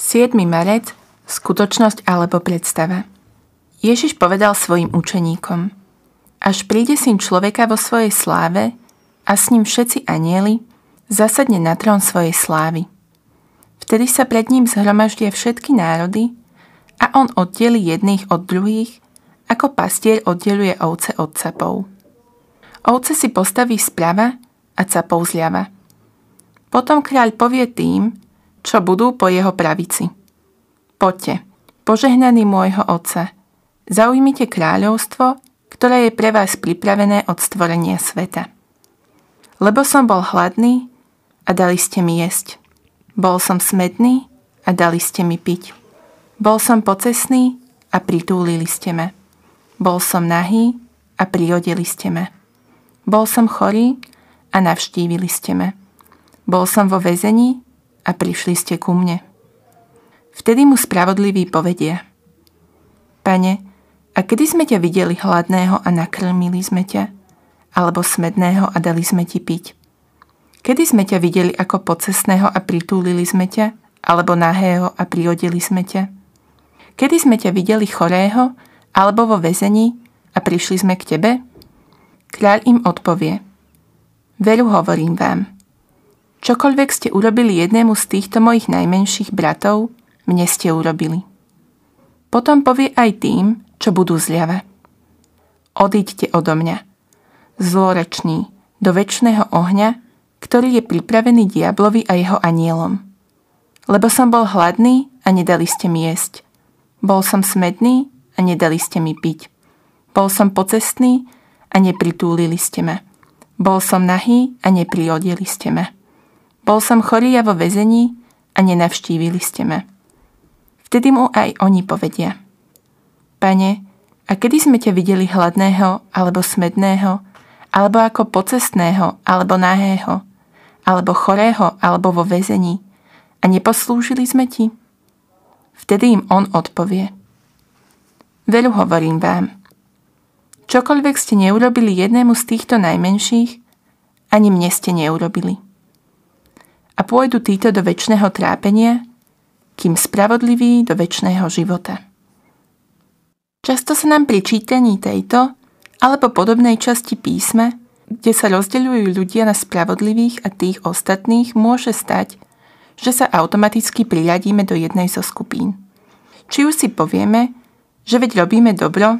7. marec. Skutočnosť alebo predstava. Ježiš povedal svojim učeníkom Až príde syn človeka vo svojej sláve a s ním všetci anieli, zasadne na trón svojej slávy. Vtedy sa pred ním zhromaždia všetky národy a on oddelí jedných od druhých, ako pastier oddeluje ovce od capov. Ovce si postaví sprava a capov zľava. Potom kráľ povie tým, čo budú po jeho pravici. Poďte, požehnaný môjho Otca, zaujmite kráľovstvo, ktoré je pre vás pripravené od stvorenia sveta. Lebo som bol hladný a dali ste mi jesť. Bol som smedný a dali ste mi piť. Bol som pocesný a pritúlili ste ma. Bol som nahý a priodeli ste ma. Bol som chorý a navštívili ste ma. Bol som vo väzení a prišli ste ku mne. Vtedy mu spravodliví povedia. Pane, a kedy sme ťa videli hladného a nakrmili sme ťa, alebo smedného a dali sme ti piť? Kedy sme ťa videli ako pocesného a pritúlili sme ťa, alebo nahého a priodeli sme ťa? Kedy sme ťa videli chorého, alebo vo väzení a prišli sme k tebe? Kráľ im odpovie. Veru hovorím vám – Čokoľvek ste urobili jednému z týchto mojich najmenších bratov, mne ste urobili. Potom povie aj tým, čo budú zľava. Odíďte odo mňa, zloreční, do väčšného ohňa, ktorý je pripravený diablovi a jeho anielom. Lebo som bol hladný a nedali ste mi jesť. Bol som smedný a nedali ste mi piť. Bol som pocestný a nepritúlili ste ma. Bol som nahý a nepriodili ste ma. Bol som chorý a vo väzení a nenavštívili ste ma. Vtedy mu aj oni povedia. Pane, a kedy sme ťa videli hladného alebo smedného, alebo ako pocestného, alebo nahého, alebo chorého, alebo vo väzení a neposlúžili sme ti? Vtedy im on odpovie. Veru hovorím vám, čokoľvek ste neurobili jednému z týchto najmenších, ani mne ste neurobili a pôjdu títo do väčšného trápenia, kým spravodliví do väčšného života. Často sa nám pri čítaní tejto alebo podobnej časti písma, kde sa rozdeľujú ľudia na spravodlivých a tých ostatných, môže stať, že sa automaticky priradíme do jednej zo skupín. Či už si povieme, že veď robíme dobro,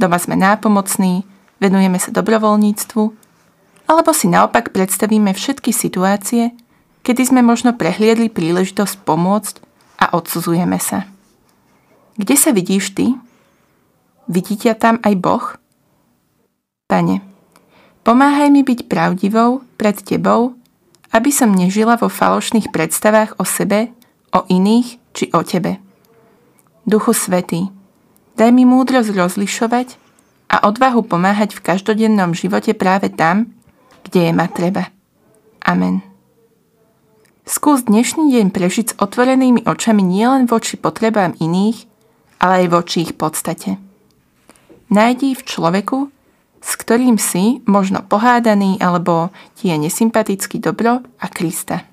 doma sme nápomocní, venujeme sa dobrovoľníctvu, alebo si naopak predstavíme všetky situácie, kedy sme možno prehliadli príležitosť pomôcť a odsudzujeme sa. Kde sa vidíš ty? Vidí ťa tam aj Boh? Pane, pomáhaj mi byť pravdivou pred Tebou, aby som nežila vo falošných predstavách o sebe, o iných či o Tebe. Duchu Svetý, daj mi múdrosť rozlišovať a odvahu pomáhať v každodennom živote práve tam, kde je ma treba. Amen. Skús dnešný deň prežiť s otvorenými očami nielen voči potrebám iných, ale aj voči ich podstate. Nájdi v človeku, s ktorým si možno pohádaný alebo ti je nesympatický dobro a Krista.